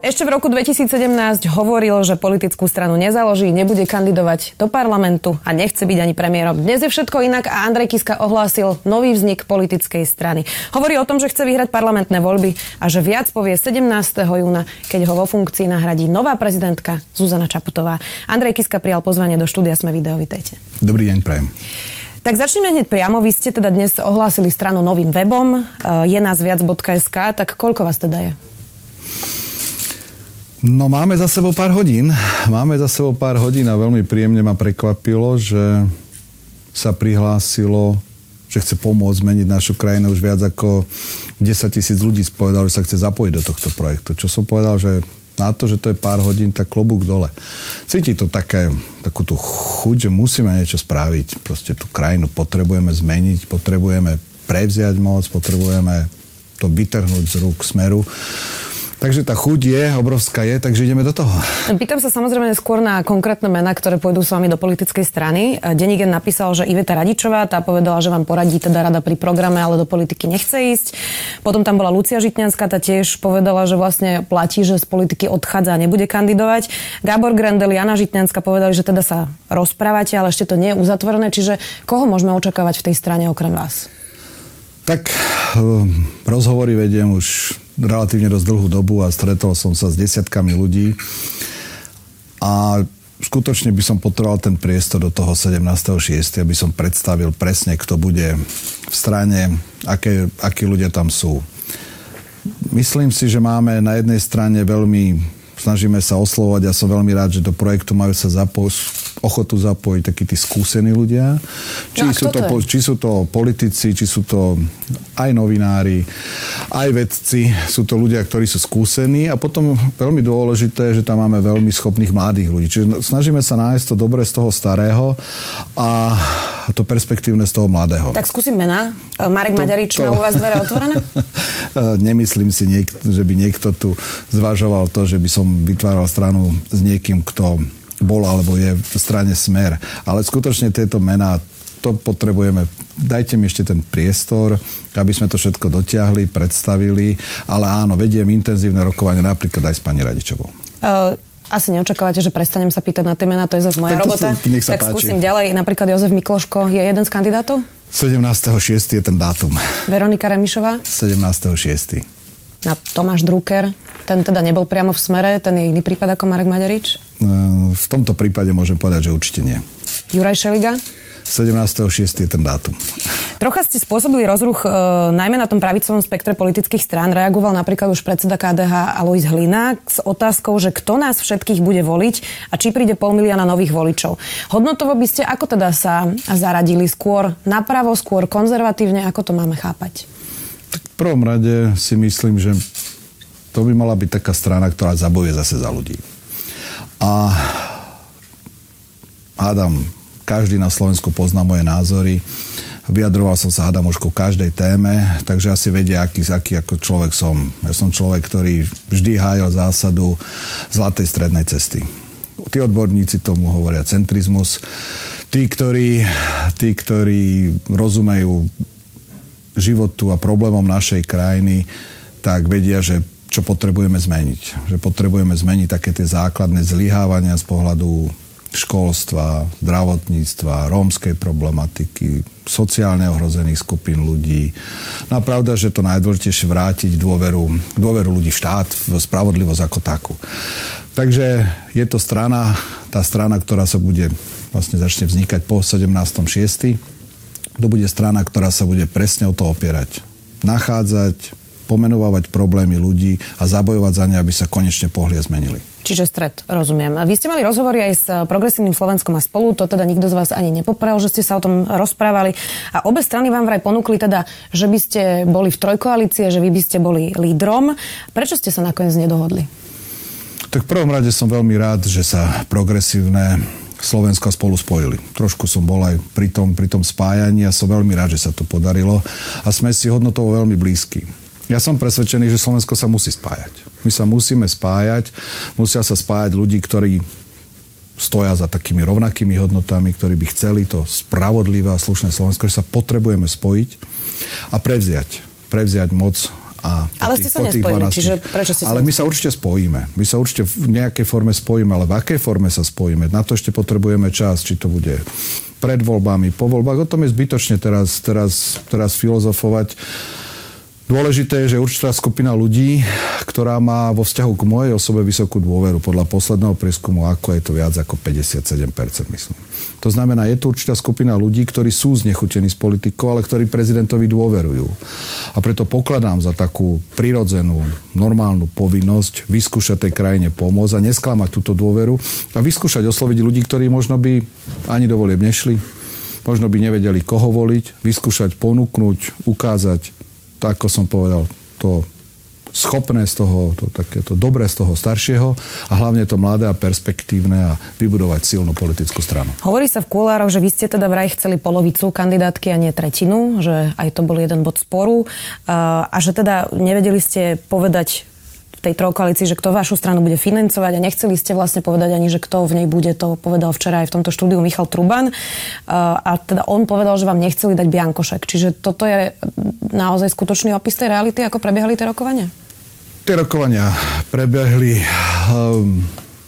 Ešte v roku 2017 hovoril, že politickú stranu nezaloží, nebude kandidovať do parlamentu a nechce byť ani premiérom. Dnes je všetko inak a Andrej Kiska ohlásil nový vznik politickej strany. Hovorí o tom, že chce vyhrať parlamentné voľby a že viac povie 17. júna, keď ho vo funkcii nahradí nová prezidentka Zuzana Čaputová. Andrej Kiska prijal pozvanie do štúdia Sme video. Vítejte. Dobrý deň, prajem. Tak začneme hneď priamo. Vy ste teda dnes ohlásili stranu novým webom, je nás viac.sk, tak koľko vás teda je? No máme za sebou pár hodín. Máme za sebou pár hodín a veľmi príjemne ma prekvapilo, že sa prihlásilo, že chce pomôcť zmeniť našu krajinu. Už viac ako 10 tisíc ľudí povedal, že sa chce zapojiť do tohto projektu. Čo som povedal, že na to, že to je pár hodín, tak klobúk dole. Cíti to také, takú tú chuť, že musíme niečo spraviť. Proste tú krajinu potrebujeme zmeniť, potrebujeme prevziať moc, potrebujeme to vytrhnúť z rúk smeru. Takže tá chuť je, obrovská je, takže ideme do toho. Pýtam sa samozrejme skôr na konkrétne mená, ktoré pôjdu s vami do politickej strany. Denigen napísal, že Iveta Radičová, tá povedala, že vám poradí teda rada pri programe, ale do politiky nechce ísť. Potom tam bola Lucia Žitňanská, tá tiež povedala, že vlastne platí, že z politiky odchádza a nebude kandidovať. Gábor Grendel, Jana Žitňanská povedali, že teda sa rozprávate, ale ešte to nie je uzatvorené. Čiže koho môžeme očakávať v tej strane okrem vás? Tak ehm, rozhovory vediem už relatívne dosť dlhú dobu a stretol som sa s desiatkami ľudí a skutočne by som potreboval ten priestor do toho 17.6., aby som predstavil presne, kto bude v strane, aké, akí ľudia tam sú. Myslím si, že máme na jednej strane veľmi, snažíme sa oslovať a som veľmi rád, že do projektu majú sa zapojiť ochotu zapojiť takí tí skúsení ľudia. Či, no sú to, to či sú to politici, či sú to aj novinári, aj vedci. Sú to ľudia, ktorí sú skúsení a potom veľmi dôležité, že tam máme veľmi schopných mladých ľudí. Čiže snažíme sa nájsť to dobre z toho starého a to perspektívne z toho mladého. Tak skúsim mená. Marek to, Maďarič to... má u vás dvere otvorené? Nemyslím si, že by niekto tu zvažoval to, že by som vytváral stranu s niekým, kto bol alebo je v strane Smer. Ale skutočne tieto mená to potrebujeme. Dajte mi ešte ten priestor, aby sme to všetko dotiahli, predstavili. Ale áno, vediem intenzívne rokovanie napríklad aj s pani Radičovou. Uh asi neočakávate, že prestanem sa pýtať na tie mená, to je zase moja tak robota. Sa tak páči. skúsim ďalej. Napríklad Jozef Mikloško je jeden z kandidátov? 17.6. je ten dátum. Veronika Remišová? 17.6. Na Tomáš Drucker? Ten teda nebol priamo v smere, ten je iný prípad ako Marek Maďarič? V tomto prípade môžem povedať, že určite nie. Juraj Šeliga? 17.6. je ten dátum. Trocha ste spôsobili rozruch e, najmä na tom pravicovom spektre politických strán. Reagoval napríklad už predseda KDH Alois Hlina s otázkou, že kto nás všetkých bude voliť a či príde pol milióna nových voličov. Hodnotovo by ste ako teda sa zaradili skôr napravo, skôr konzervatívne, ako to máme chápať? Tak v prvom rade si myslím, že to by mala byť taká strana, ktorá zabojuje zase za ľudí. A hádam, každý na Slovensku pozná moje názory. Vyjadroval som sa, hádam, už ku každej téme, takže asi vedia, aký, aký ako človek som. Ja som človek, ktorý vždy hájil zásadu zlatej strednej cesty. Tí odborníci tomu hovoria centrizmus. Tí, ktorí, tí, ktorí rozumejú životu a problémom našej krajiny, tak vedia, že čo potrebujeme zmeniť. Že potrebujeme zmeniť také tie základné zlyhávania z pohľadu školstva, zdravotníctva, rómskej problematiky, sociálne ohrozených skupín ľudí. No a pravda, že to najdôležitejšie vrátiť dôveru, dôveru ľudí v štát, v spravodlivosť ako takú. Takže je to strana, tá strana, ktorá sa bude, vlastne začne vznikať po 17.6. To bude strana, ktorá sa bude presne o to opierať. Nachádzať, pomenovávať problémy ľudí a zabojovať za ne, aby sa konečne pohli a zmenili. Čiže stred, rozumiem. Vy ste mali rozhovory aj s Progresívnym Slovenskom a spolu, to teda nikto z vás ani nepoprel, že ste sa o tom rozprávali. A obe strany vám vraj ponúkli teda, že by ste boli v trojkoalície, že vy by ste boli lídrom. Prečo ste sa nakoniec nedohodli? Tak v prvom rade som veľmi rád, že sa progresívne Slovensko spolu spojili. Trošku som bol aj pri tom, pri tom spájaní a som veľmi rád, že sa to podarilo a sme si hodnotovo veľmi blízki. Ja som presvedčený, že Slovensko sa musí spájať. My sa musíme spájať, musia sa spájať ľudí, ktorí stoja za takými rovnakými hodnotami, ktorí by chceli to spravodlivé a slušné Slovensko, že sa potrebujeme spojiť a prevziať, prevziať moc a ale tých, ste sa nespojili, 12, čiže prečo ste Ale my sa určite spojíme. My sa určite v nejakej forme spojíme, ale v akej forme sa spojíme? Na to ešte potrebujeme čas, či to bude pred voľbami, po voľbách. O tom je zbytočne teraz, teraz, teraz filozofovať. Dôležité je, že určitá skupina ľudí, ktorá má vo vzťahu k mojej osobe vysokú dôveru, podľa posledného prieskumu, ako je to viac ako 57%, myslím. To znamená, je tu určitá skupina ľudí, ktorí sú znechutení s politikou, ale ktorí prezidentovi dôverujú. A preto pokladám za takú prirodzenú, normálnu povinnosť vyskúšať tej krajine pomôcť a nesklamať túto dôveru a vyskúšať osloviť ľudí, ktorí možno by ani do volieb nešli, možno by nevedeli, koho voliť, vyskúšať ponúknuť, ukázať ako som povedal, to schopné z toho, to takéto dobré z toho staršieho a hlavne to mladé a perspektívne a vybudovať silnú politickú stranu. Hovorí sa v kulároch, že vy ste teda vraj chceli polovicu kandidátky a nie tretinu, že aj to bol jeden bod sporu a že teda nevedeli ste povedať tej trojkoalícii, že kto vašu stranu bude financovať a nechceli ste vlastne povedať ani, že kto v nej bude, to povedal včera aj v tomto štúdiu Michal Truban. A teda on povedal, že vám nechceli dať biankošek. Čiže toto je naozaj skutočný opis tej reality, ako prebiehali tie rokovania? Tie rokovania prebehli um,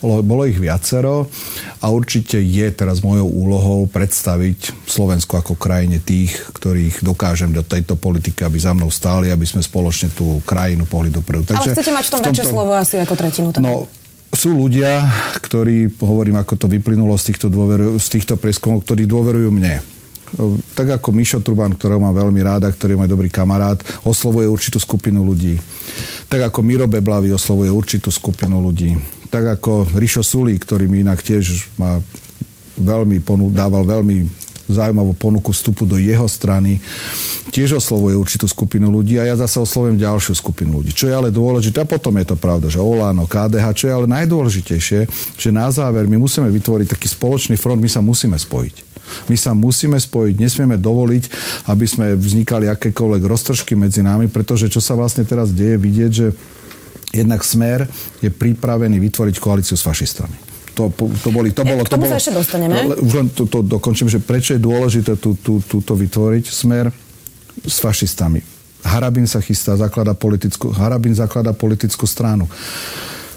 bolo, bolo ich viacero a určite je teraz mojou úlohou predstaviť Slovensku ako krajine tých, ktorých dokážem do tejto politiky, aby za mnou stáli, aby sme spoločne tú krajinu pohli dopredu. Takže Ale chcete mať v tom, v tomto... väčšie slovo asi ako tretinu. Tak? No, sú ľudia, ktorí, hovorím, ako to vyplynulo z týchto, dôveru, z týchto prieskumov, ktorí dôverujú mne tak ako Mišo Truban, ktorého mám veľmi ráda, ktorý je môj dobrý kamarát, oslovuje určitú skupinu ľudí. Tak ako Miro Beblavy oslovuje určitú skupinu ľudí tak ako Rišo Sulí, ktorý mi inak tiež ma veľmi ponu- dával veľmi zaujímavú ponuku vstupu do jeho strany, tiež oslovuje určitú skupinu ľudí a ja zase oslovujem ďalšiu skupinu ľudí. Čo je ale dôležité, a potom je to pravda, že Olano, KDH, čo je ale najdôležitejšie, že na záver my musíme vytvoriť taký spoločný front, my sa musíme spojiť. My sa musíme spojiť, nesmieme dovoliť, aby sme vznikali akékoľvek roztržky medzi nami, pretože čo sa vlastne teraz deje, vidieť, že jednak Smer je pripravený vytvoriť koalíciu s fašistami. To, to, boli, to bolo... K tomu to bolo, sa ešte dostaneme. No, už len to, to dokončím, že prečo je dôležité tú, tú, túto vytvoriť Smer s fašistami. Harabin sa chystá, zaklada politickú, Harabin zaklada politickú stranu.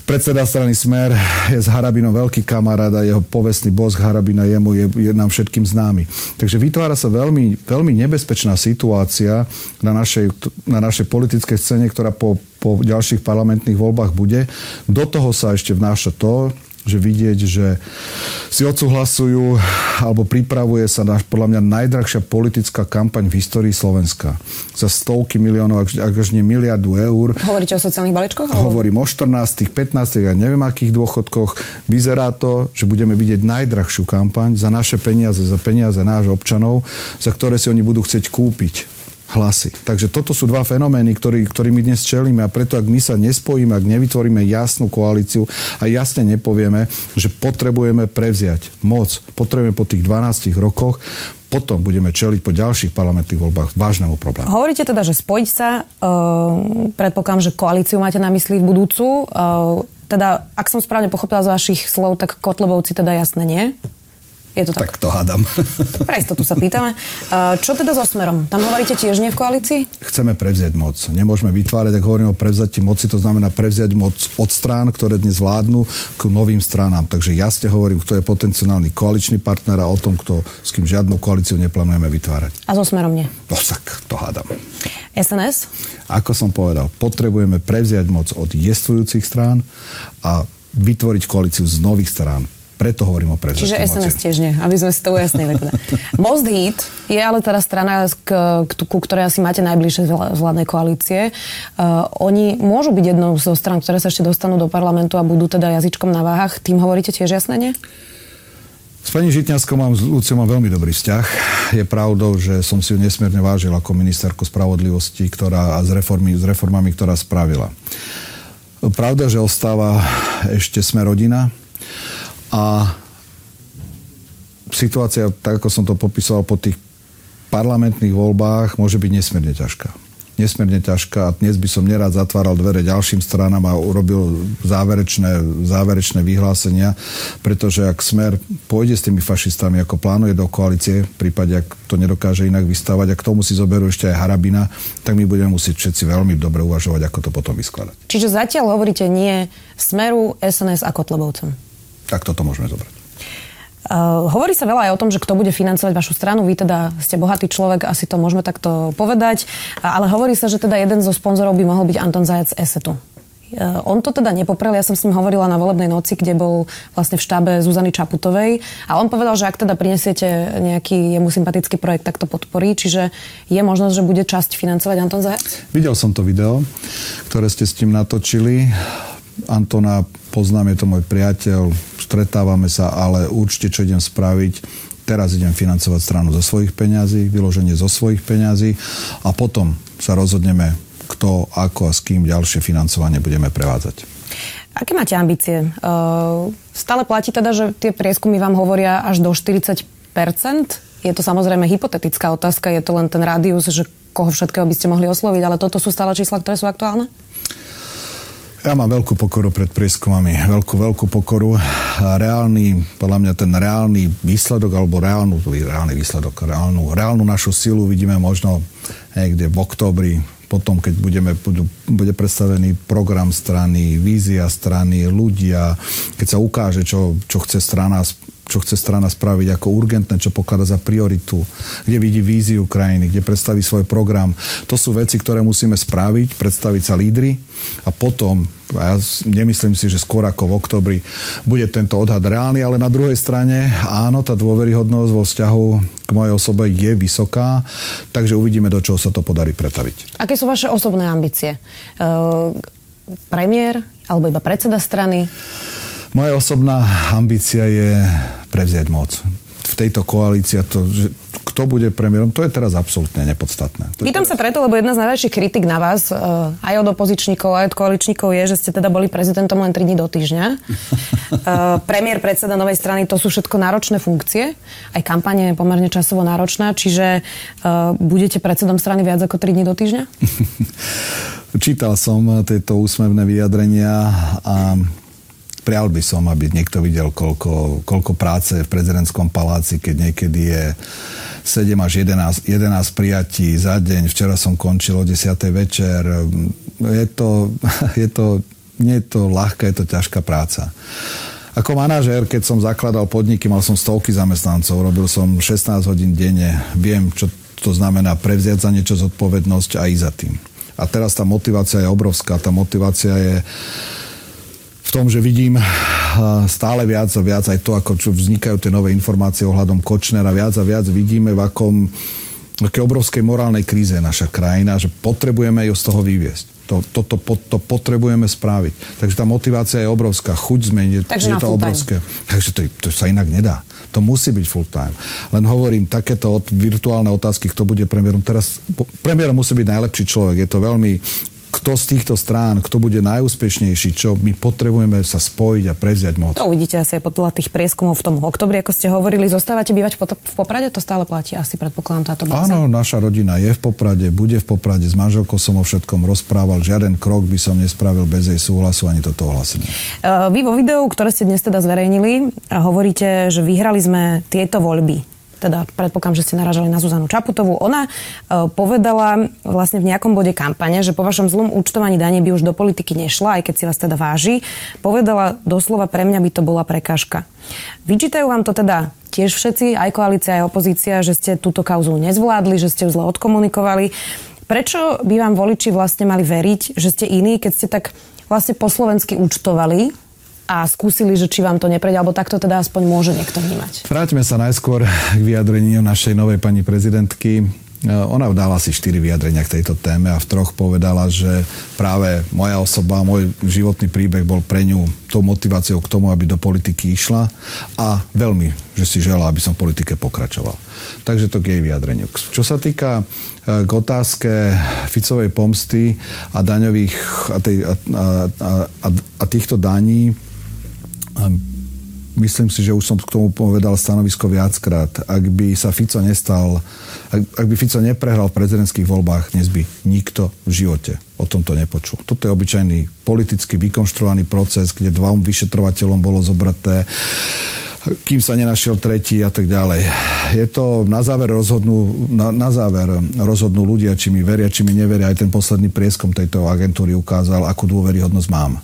Predseda strany Smer je s Harabinom veľký kamarát a jeho povestný bosk Harabina jemu je, je nám všetkým známy. Takže vytvára sa veľmi, veľmi nebezpečná situácia na našej, na našej politickej scéne, ktorá po, po ďalších parlamentných voľbách bude. Do toho sa ešte vnáša to, že vidieť, že si odsúhlasujú alebo pripravuje sa na, podľa mňa najdrahšia politická kampaň v histórii Slovenska. Za stovky miliónov, ak, ak až nie miliardu eur. Hovoríte o sociálnych balíčkoch? Hovorím o 14, 15, ja neviem akých dôchodkoch. Vyzerá to, že budeme vidieť najdrahšiu kampaň za naše peniaze, za peniaze nášho občanov, za ktoré si oni budú chcieť kúpiť hlasy. Takže toto sú dva fenomény, ktorý, ktorými dnes čelíme a preto, ak my sa nespojíme, ak nevytvoríme jasnú koalíciu a jasne nepovieme, že potrebujeme prevziať moc, potrebujeme po tých 12 rokoch, potom budeme čeliť po ďalších parlamentných voľbách vážnemu problému. Hovoríte teda, že spojiť sa, uh, predpokladám, že koalíciu máte na mysli v budúcu. Uh, teda, ak som správne pochopila z vašich slov, tak Kotlebovci teda jasne nie? Je to tak? Tak to hádam. Pre istotu sa pýtame. Čo teda so Smerom? Tam hovoríte tiež nie v koalícii? Chceme prevziať moc. Nemôžeme vytvárať, ak hovoríme o prevzati moci, to znamená prevziať moc od strán, ktoré dnes vládnu, k novým stranám. Takže jasne hovorím, kto je potenciálny koaličný partner a o tom, kto, s kým žiadnu koalíciu neplánujeme vytvárať. A so Smerom nie? No tak, to hádam. SNS? Ako som povedal, potrebujeme prevziať moc od jestvujúcich strán a vytvoriť koalíciu z nových strán preto hovorím o prevzati Čiže SNS tiež nie, aby sme si to ujasnili. Teda. Most Heat je ale teda strana, k, ku ktorej asi máte najbližšie z vládnej koalície. Uh, oni môžu byť jednou zo stran, ktoré sa ešte dostanú do parlamentu a budú teda jazyčkom na váhach. Tým hovoríte tiež jasné, nie? S pani Žitňanskou mám, s Luciou mám veľmi dobrý vzťah. Je pravdou, že som si ju nesmierne vážil ako ministerku spravodlivosti ktorá, a s, reformy, s reformami, ktorá spravila. Pravda, že ostáva ešte sme rodina, a situácia, tak ako som to popisoval po tých parlamentných voľbách, môže byť nesmierne ťažká. nesmierne ťažká a dnes by som nerád zatváral dvere ďalším stranám a urobil záverečné, záverečné vyhlásenia, pretože ak Smer pôjde s tými fašistami, ako plánuje do koalície, v prípade, ak to nedokáže inak vystavať a k tomu si zoberú ešte aj Harabina, tak my budeme musieť všetci veľmi dobre uvažovať, ako to potom vyskladať. Čiže zatiaľ hovoríte nie Smeru, SNS a Kotlebovcom. Tak toto môžeme zobrať. Uh, hovorí sa veľa aj o tom, že kto bude financovať vašu stranu. Vy teda ste bohatý človek, asi to môžeme takto povedať. Ale hovorí sa, že teda jeden zo sponzorov by mohol byť Anton Zajac Esetu. Uh, on to teda nepoprel, ja som s ním hovorila na volebnej noci, kde bol vlastne v štábe Zuzany Čaputovej a on povedal, že ak teda prinesiete nejaký jemu sympatický projekt, tak to podporí, čiže je možnosť, že bude časť financovať Anton Zajac? Videl som to video, ktoré ste s tým natočili. Antona poznám, je to môj priateľ, stretávame sa, ale určite čo idem spraviť, teraz idem financovať stranu zo svojich peňazí, vyloženie zo svojich peňazí a potom sa rozhodneme, kto, ako a s kým ďalšie financovanie budeme prevádzať. Aké máte ambície? Stále platí teda, že tie prieskumy vám hovoria až do 40% Je to samozrejme hypotetická otázka, je to len ten rádius, že koho všetkého by ste mohli osloviť, ale toto sú stále čísla, ktoré sú aktuálne? Ja mám veľkú pokoru pred prieskumami, veľkú, veľkú pokoru. Reálny, podľa mňa ten reálny výsledok, alebo reálnu, reálny výsledok, reálnu, reálnu našu silu vidíme možno niekde v oktobri, potom, keď budeme, budú, bude predstavený program strany, vízia strany, ľudia, keď sa ukáže, čo, čo chce strana čo chce strana spraviť ako urgentné, čo poklada za prioritu, kde vidí víziu krajiny, kde predstaví svoj program. To sú veci, ktoré musíme spraviť, predstaviť sa lídry a potom, a ja nemyslím si, že skôr ako v oktobri bude tento odhad reálny, ale na druhej strane áno, tá dôveryhodnosť vo vzťahu k mojej osobe je vysoká, takže uvidíme, do čoho sa to podarí pretaviť. Aké sú vaše osobné ambície? Uh, premiér alebo iba predseda strany? Moja osobná ambícia je prevziať moc. V tejto koalícii to, že kto bude premiérom, to je teraz absolútne nepodstatné. Pýtam teraz... sa preto, lebo jedna z najväčších kritik na vás, eh, aj od opozičníkov, aj od koaličníkov je, že ste teda boli prezidentom len 3 dní do týždňa. Eh, premiér, predseda novej strany, to sú všetko náročné funkcie. Aj kampanie je pomerne časovo náročná, čiže eh, budete predsedom strany viac ako 3 dní do týždňa? Čítal som tieto úsmevné vyjadrenia a prial by som, aby niekto videl, koľko, koľko práce v prezidentskom paláci, keď niekedy je 7 až 11, 11 prijatí za deň. Včera som končil o 10. večer. Je to, je to, nie je to ľahká, je to ťažká práca. Ako manažér, keď som zakladal podniky, mal som stovky zamestnancov, robil som 16 hodín denne, viem, čo to znamená prevziať za niečo zodpovednosť a ísť za tým. A teraz tá motivácia je obrovská. Tá motivácia je tom, že vidím stále viac a viac aj to, ako čo vznikajú tie nové informácie ohľadom Kočnera, viac a viac vidíme, v akom aké obrovskej morálnej kríze je naša krajina, že potrebujeme ju z toho vyviesť. To, to, to, to potrebujeme spraviť. Takže tá motivácia je obrovská, chuť zmeniť, Takže je to obrovské. Takže to, to sa inak nedá. To musí byť full time. Len hovorím, takéto virtuálne otázky, kto bude premiérom. Teraz premiérom musí byť najlepší človek. Je to veľmi kto z týchto strán, kto bude najúspešnejší, čo my potrebujeme sa spojiť a prevziať moc. To uvidíte asi aj podľa tých prieskumov v tom oktobri, ako ste hovorili. Zostávate bývať v Poprade? To stále platí asi, predpokladám, táto báza. Áno, naša rodina je v Poprade, bude v Poprade. S manželkou som o všetkom rozprával. Žiaden krok by som nespravil bez jej súhlasu ani toto ohlasenie. Vy vo videu, ktoré ste dnes teda zverejnili, hovoríte, že vyhrali sme tieto voľby teda predpokladám, že ste naražali na Zuzanu Čaputovú, ona e, povedala vlastne v nejakom bode kampane, že po vašom zlom účtovaní dane by už do politiky nešla, aj keď si vás teda váži. Povedala doslova, pre mňa by to bola prekážka. Vyčítajú vám to teda tiež všetci, aj koalícia, aj opozícia, že ste túto kauzu nezvládli, že ste ju zle odkomunikovali. Prečo by vám voliči vlastne mali veriť, že ste iní, keď ste tak vlastne po slovensky účtovali a skúsili, že či vám to neprejde, alebo takto teda aspoň môže niekto vnímať. Vráťme sa najskôr k vyjadreniu našej novej pani prezidentky. E, ona dala si štyri vyjadrenia k tejto téme a v troch povedala, že práve moja osoba, môj životný príbeh bol pre ňu tou motiváciou k tomu, aby do politiky išla a veľmi, že si žela, aby som v politike pokračoval. Takže to k jej vyjadreniu. Čo sa týka e, k otázke Ficovej pomsty a daňových a, tej, a, a, a, a týchto daní, myslím si, že už som k tomu povedal stanovisko viackrát. Ak by sa Fico nestal Ak, ak by Fico neprehral v prezidentských voľbách, dnes by nikto v živote o tomto nepočul. Toto je obyčajný politicky vykonštruovaný proces, kde dvom vyšetrovateľom bolo zobraté kým sa nenašiel tretí a tak ďalej. Je to na záver rozhodnú, na, na záver rozhodnú ľudia, či mi veria, či mi neveria. Aj ten posledný prieskom tejto agentúry ukázal, akú dôveryhodnosť mám.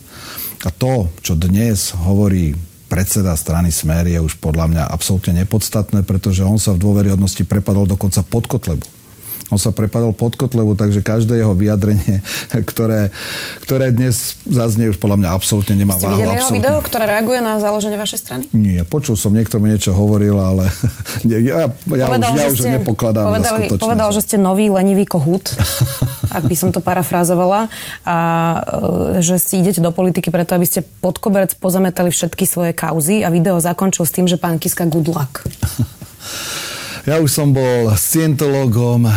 A to, čo dnes hovorí predseda strany Smer je už podľa mňa absolútne nepodstatné, pretože on sa v dôveryhodnosti prepadol dokonca pod Kotlebu. On sa prepadol pod Kotlevu, takže každé jeho vyjadrenie, ktoré, ktoré dnes zaznie už podľa mňa absolútne nemá Ste váhu. Ste video, ktoré reaguje na založenie vašej strany? Nie, počul som, niekto mi niečo hovoril, ale ja, ja, povedal, už, ja už ste, nepokladám povedal, skutočnosť. Povedal, že ste nový lenivý kohút, ak by som to parafrázovala, a e, že si idete do politiky preto, aby ste pod koberec pozametali všetky svoje kauzy a video zakončil s tým, že pán Kiska good luck. Ja už som bol scientologom,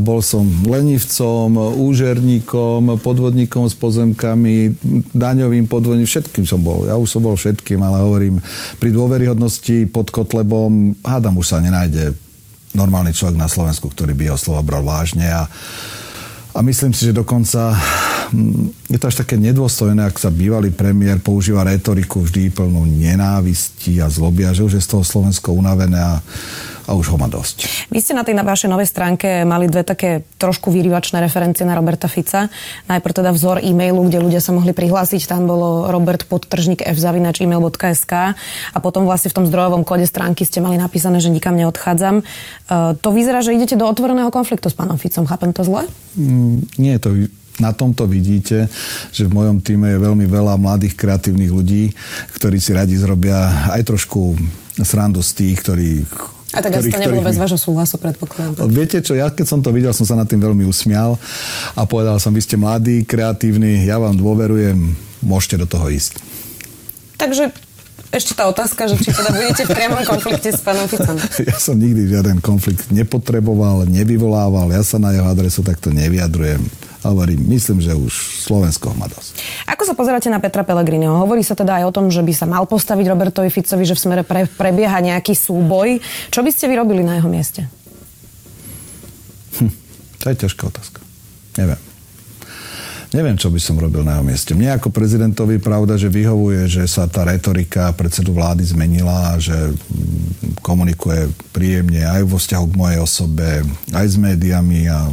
bol som lenivcom, úžerníkom, podvodníkom s pozemkami, daňovým podvodníkom, všetkým som bol. Ja už som bol všetkým, ale hovorím, pri dôveryhodnosti pod Kotlebom, hádam, už sa nenájde normálny človek na Slovensku, ktorý by jeho slova bral vážne a a myslím si, že dokonca je to až také nedôstojné, ak sa bývalý premiér používa retoriku vždy plnú nenávisti a zlobia, že už je z toho Slovensko unavené a a už ho má dosť. Vy ste na tej na vašej novej stránke mali dve také trošku vyrývačné referencie na Roberta Fica. Najprv teda vzor e-mailu, kde ľudia sa mohli prihlásiť, tam bolo robert podtržník fzavinač.email.sk a potom vlastne v tom zdrojovom kóde stránky ste mali napísané, že nikam neodchádzam. Uh, to vyzerá, že idete do otvoreného konfliktu s pánom Ficom. Chápem to zle? Mm, nie je to na tomto vidíte, že v mojom týme je veľmi veľa mladých kreatívnych ľudí, ktorí si radi zrobia aj trošku srandu z tých, ktorí a tak asi to nebolo bez vášho súhlasu, predpokladám. Viete čo, ja keď som to videl, som sa nad tým veľmi usmial a povedal som, vy ste mladí, kreatívni, ja vám dôverujem, môžete do toho ísť. Takže ešte tá otázka, že či teda budete v priamom konflikte s pánom Ficom. Ja som nikdy žiaden konflikt nepotreboval, nevyvolával, ja sa na jeho adresu takto nevyjadrujem hovorím, myslím, že už Slovensko má dosť. Ako sa pozeráte na Petra Pellegriniho? Hovorí sa teda aj o tom, že by sa mal postaviť Robertovi Ficovi, že v smere pre, prebieha nejaký súboj. Čo by ste vyrobili na jeho mieste? Hm, to je ťažká otázka. Neviem. Neviem, čo by som robil na jeho mieste. Mne ako prezidentovi pravda, že vyhovuje, že sa tá retorika predsedu vlády zmenila že mm, komunikuje príjemne aj vo vzťahu k mojej osobe, aj s médiami a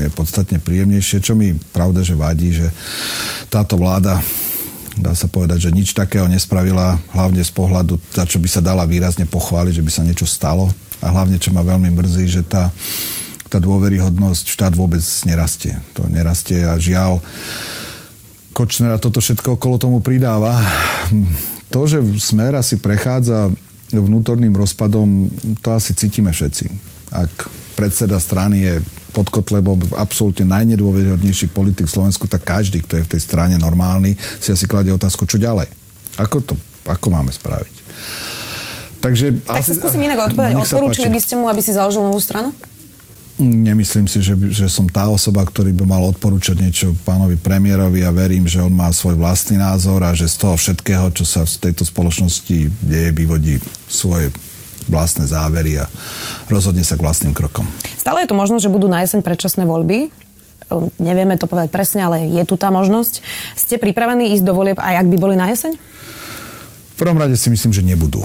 je podstatne príjemnejšie, čo mi pravda, že vadí, že táto vláda dá sa povedať, že nič takého nespravila, hlavne z pohľadu, za čo by sa dala výrazne pochváliť, že by sa niečo stalo. A hlavne, čo ma veľmi mrzí, že tá tá dôveryhodnosť štát vôbec nerastie. To nerastie a žiaľ Kočnera toto všetko okolo tomu pridáva. To, že Smer asi prechádza vnútorným rozpadom, to asi cítime všetci. Ak predseda strany je pod Kotlebom absolútne najnedôveryhodnejší politik v Slovensku, tak každý, kto je v tej strane normálny, si asi kladie otázku, čo ďalej. Ako to, ako máme spraviť? Takže tak asi, sa skúsim inak odpovedať. Odporúčili by ste mu, aby si založil novú stranu? Nemyslím si, že, že som tá osoba, ktorý by mal odporúčať niečo pánovi premiérovi a verím, že on má svoj vlastný názor a že z toho všetkého, čo sa v tejto spoločnosti deje, vyvodí svoje vlastné závery a rozhodne sa k vlastným krokom. Stále je tu možnosť, že budú na jeseň predčasné voľby. Nevieme to povedať presne, ale je tu tá možnosť. Ste pripravení ísť do volieb aj ak by boli na jeseň? V prvom rade si myslím, že nebudú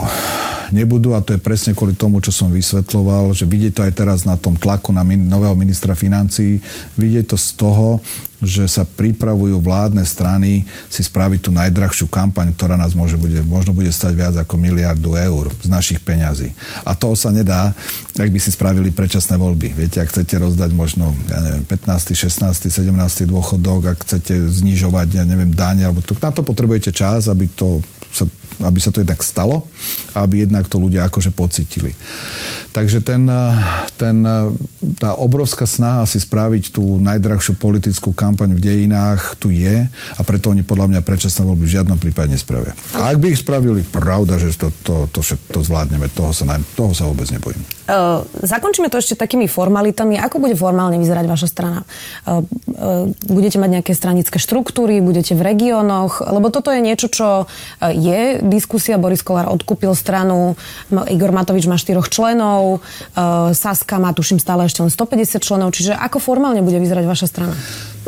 nebudú a to je presne kvôli tomu, čo som vysvetloval, že vidieť to aj teraz na tom tlaku na min- nového ministra financií, vidieť to z toho, že sa pripravujú vládne strany si spraviť tú najdrahšiu kampaň, ktorá nás môže bude, možno bude stať viac ako miliardu eur z našich peňazí. A to sa nedá, ak by si spravili predčasné voľby. Viete, ak chcete rozdať možno, ja neviem, 15., 16., 17. dôchodok, ak chcete znižovať, ja neviem, dáne, alebo to, na to potrebujete čas, aby to aby sa to jednak stalo aby jednak to ľudia akože pocitili. Takže ten, ten, tá obrovská snaha si spraviť tú najdrahšiu politickú kampaň v dejinách tu je a preto oni podľa mňa predčasné voľby v žiadnom prípade nespravia. A ak by ich spravili, pravda, že to, to, to, to, to zvládneme, toho sa, toho sa vôbec nebojím. Uh, zakončíme to ešte takými formalitami. Ako bude formálne vyzerať vaša strana? Uh, uh, budete mať nejaké stranické štruktúry, budete v regiónoch? Lebo toto je niečo, čo je diskusia. Boris Kolár odkúpil stranu, Igor Matovič má štyroch členov, členov, Saska má tuším stále ešte len 150 členov, čiže ako formálne bude vyzerať vaša strana?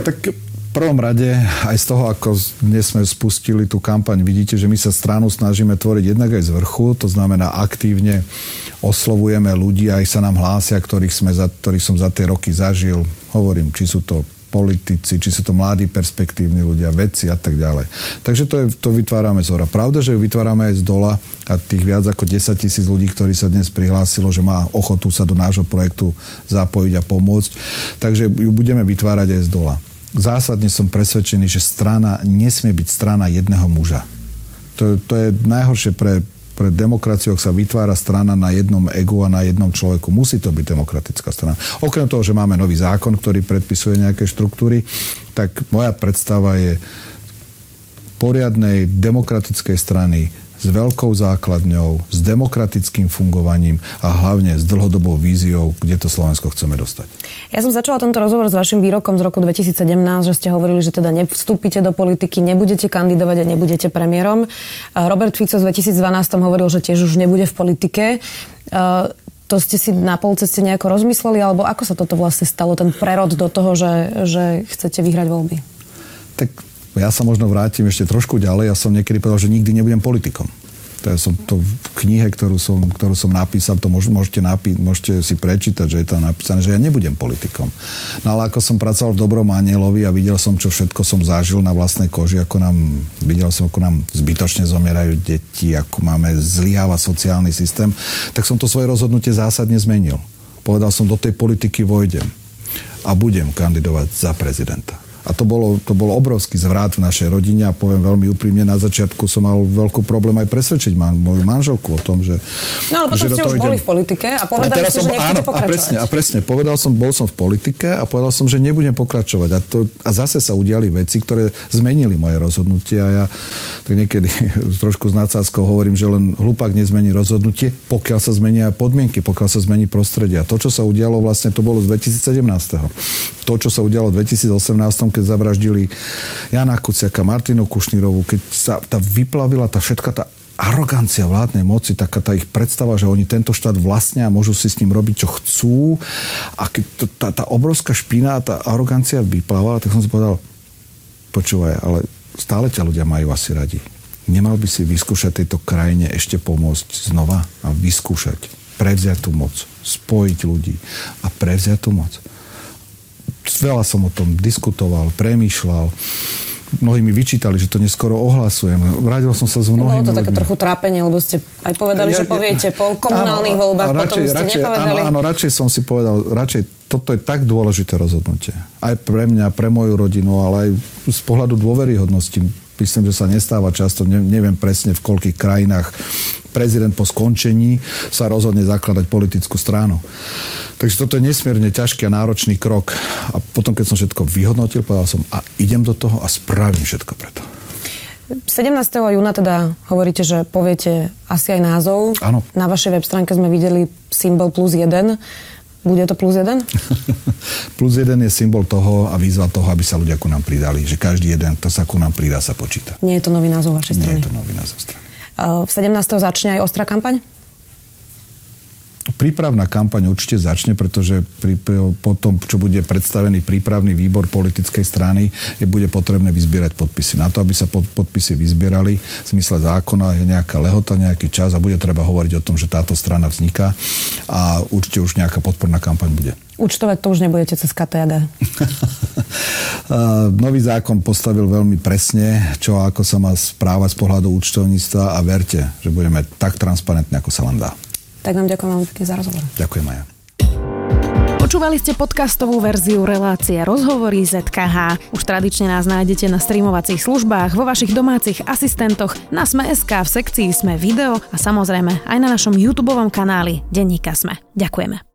Tak prvom rade, aj z toho, ako dnes sme spustili tú kampaň, vidíte, že my sa stranu snažíme tvoriť jednak aj z vrchu, to znamená aktívne oslovujeme ľudí, aj sa nám hlásia, ktorých, sme za, ktorých som za tie roky zažil. Hovorím, či sú to politici, či sú to mladí perspektívni ľudia, vedci a tak ďalej. Takže to, je, to vytvárame z hora. Pravda, že ju vytvárame aj z dola a tých viac ako 10 tisíc ľudí, ktorí sa dnes prihlásilo, že má ochotu sa do nášho projektu zapojiť a pomôcť. Takže ju budeme vytvárať aj z dola zásadne som presvedčený, že strana nesmie byť strana jedného muža. To, to je najhoršie pre, pre demokraciu, ak sa vytvára strana na jednom egu a na jednom človeku. Musí to byť demokratická strana. Okrem toho, že máme nový zákon, ktorý predpisuje nejaké štruktúry, tak moja predstava je poriadnej demokratickej strany s veľkou základňou, s demokratickým fungovaním a hlavne s dlhodobou víziou, kde to Slovensko chceme dostať. Ja som začala tento rozhovor s vašim výrokom z roku 2017, že ste hovorili, že teda nevstúpite do politiky, nebudete kandidovať a nebudete premiérom. Robert Fico z 2012 hovoril, že tiež už nebude v politike. To ste si na polceste nejako rozmysleli, alebo ako sa toto vlastne stalo, ten prerod do toho, že, že chcete vyhrať voľby? Tak ja sa možno vrátim ešte trošku ďalej. Ja som niekedy povedal, že nikdy nebudem politikom. To ja som to v knihe, ktorú som, ktorú som napísal, to môžete, napí- môžete si prečítať, že je tam napísané, že ja nebudem politikom. No ale ako som pracoval v Dobrom anielovi a videl som, čo všetko som zažil na vlastnej koži, ako nám, videl som, ako nám zbytočne zomierajú deti, ako máme zlyháva sociálny systém, tak som to svoje rozhodnutie zásadne zmenil. Povedal som, do tej politiky vojdem a budem kandidovať za prezidenta. A to bolo, to bolo obrovský zvrat v našej rodine a poviem veľmi úprimne, na začiatku som mal veľký problém aj presvedčiť man, moju manželku o tom, že... No ale potom že ste už idem... boli v politike a povedali ste, som, že áno, pokračovať. A presne, a presne, povedal som, bol som v politike a povedal som, že nebudem pokračovať. A, to, a zase sa udiali veci, ktoré zmenili moje rozhodnutie a ja tak niekedy trošku s nadsázkou hovorím, že len hlupák nezmení rozhodnutie, pokiaľ sa zmenia podmienky, pokiaľ sa zmení prostredie. A to, čo sa udialo vlastne, to bolo z 2017. To, čo sa udialo v 2018 keď zavraždili Jana Kuciaka, Martinu Kušnírovu, keď sa tá vyplavila tá všetka tá arogancia vládnej moci, taká tá ich predstava, že oni tento štát vlastnia a môžu si s ním robiť, čo chcú. A keď to, tá, tá obrovská špina, tá arogancia vyplávala, tak som si povedal, počúvaj, ale stále ťa ľudia majú asi radi. Nemal by si vyskúšať tejto krajine ešte pomôcť znova a vyskúšať, prevziať tú moc, spojiť ľudí a prevziať tú moc veľa som o tom diskutoval, premýšľal. Mnohí mi vyčítali, že to neskoro ohlasujem. Vrátil som sa s mnohými Bolo to také trochu trápenie, lebo ste aj povedali, ja, že poviete po komunálnych áno, voľbách, radšej, potom ste radšej, nepovedali. Áno, áno, radšej som si povedal, radšej toto je tak dôležité rozhodnutie. Aj pre mňa, pre moju rodinu, ale aj z pohľadu dôveryhodnosti myslím, že sa nestáva často, ne, neviem presne v koľkých krajinách prezident po skončení sa rozhodne zakladať politickú stranu. Takže toto je nesmierne ťažký a náročný krok. A potom, keď som všetko vyhodnotil, povedal som, a idem do toho a spravím všetko preto. 17. júna teda hovoríte, že poviete asi aj názov. Áno. Na vašej web stránke sme videli symbol plus jeden. Bude to plus jeden? plus jeden je symbol toho a výzva toho, aby sa ľudia ku nám pridali. Že každý jeden, kto sa ku nám pridá, sa počíta. Nie je to nový názov vašej strany? Nie je to nový názov strany. V 17. začne aj ostrá kampaň? Prípravná kampaň určite začne, pretože pri, po tom, čo bude predstavený prípravný výbor politickej strany, je bude potrebné vyzbierať podpisy. Na to, aby sa pod, podpisy vyzbierali, v zmysle zákona je nejaká lehota, nejaký čas a bude treba hovoriť o tom, že táto strana vzniká a určite už nejaká podporná kampaň bude. Účtovať to už nebudete cez KTAG. Nový zákon postavil veľmi presne, čo ako sa má správať z pohľadu účtovníctva a verte, že budeme tak transparentní, ako sa len dá. Tak vám ďakujem veľmi pekne za rozhovor. Ďakujem, Maja. Počúvali ste podcastovú verziu relácie Rozhovory ZKH. Už tradične nás nájdete na streamovacích službách, vo vašich domácich asistentoch, na Sme.sk, v sekcii Sme video a samozrejme aj na našom YouTube kanáli Denníka Sme. Ďakujeme.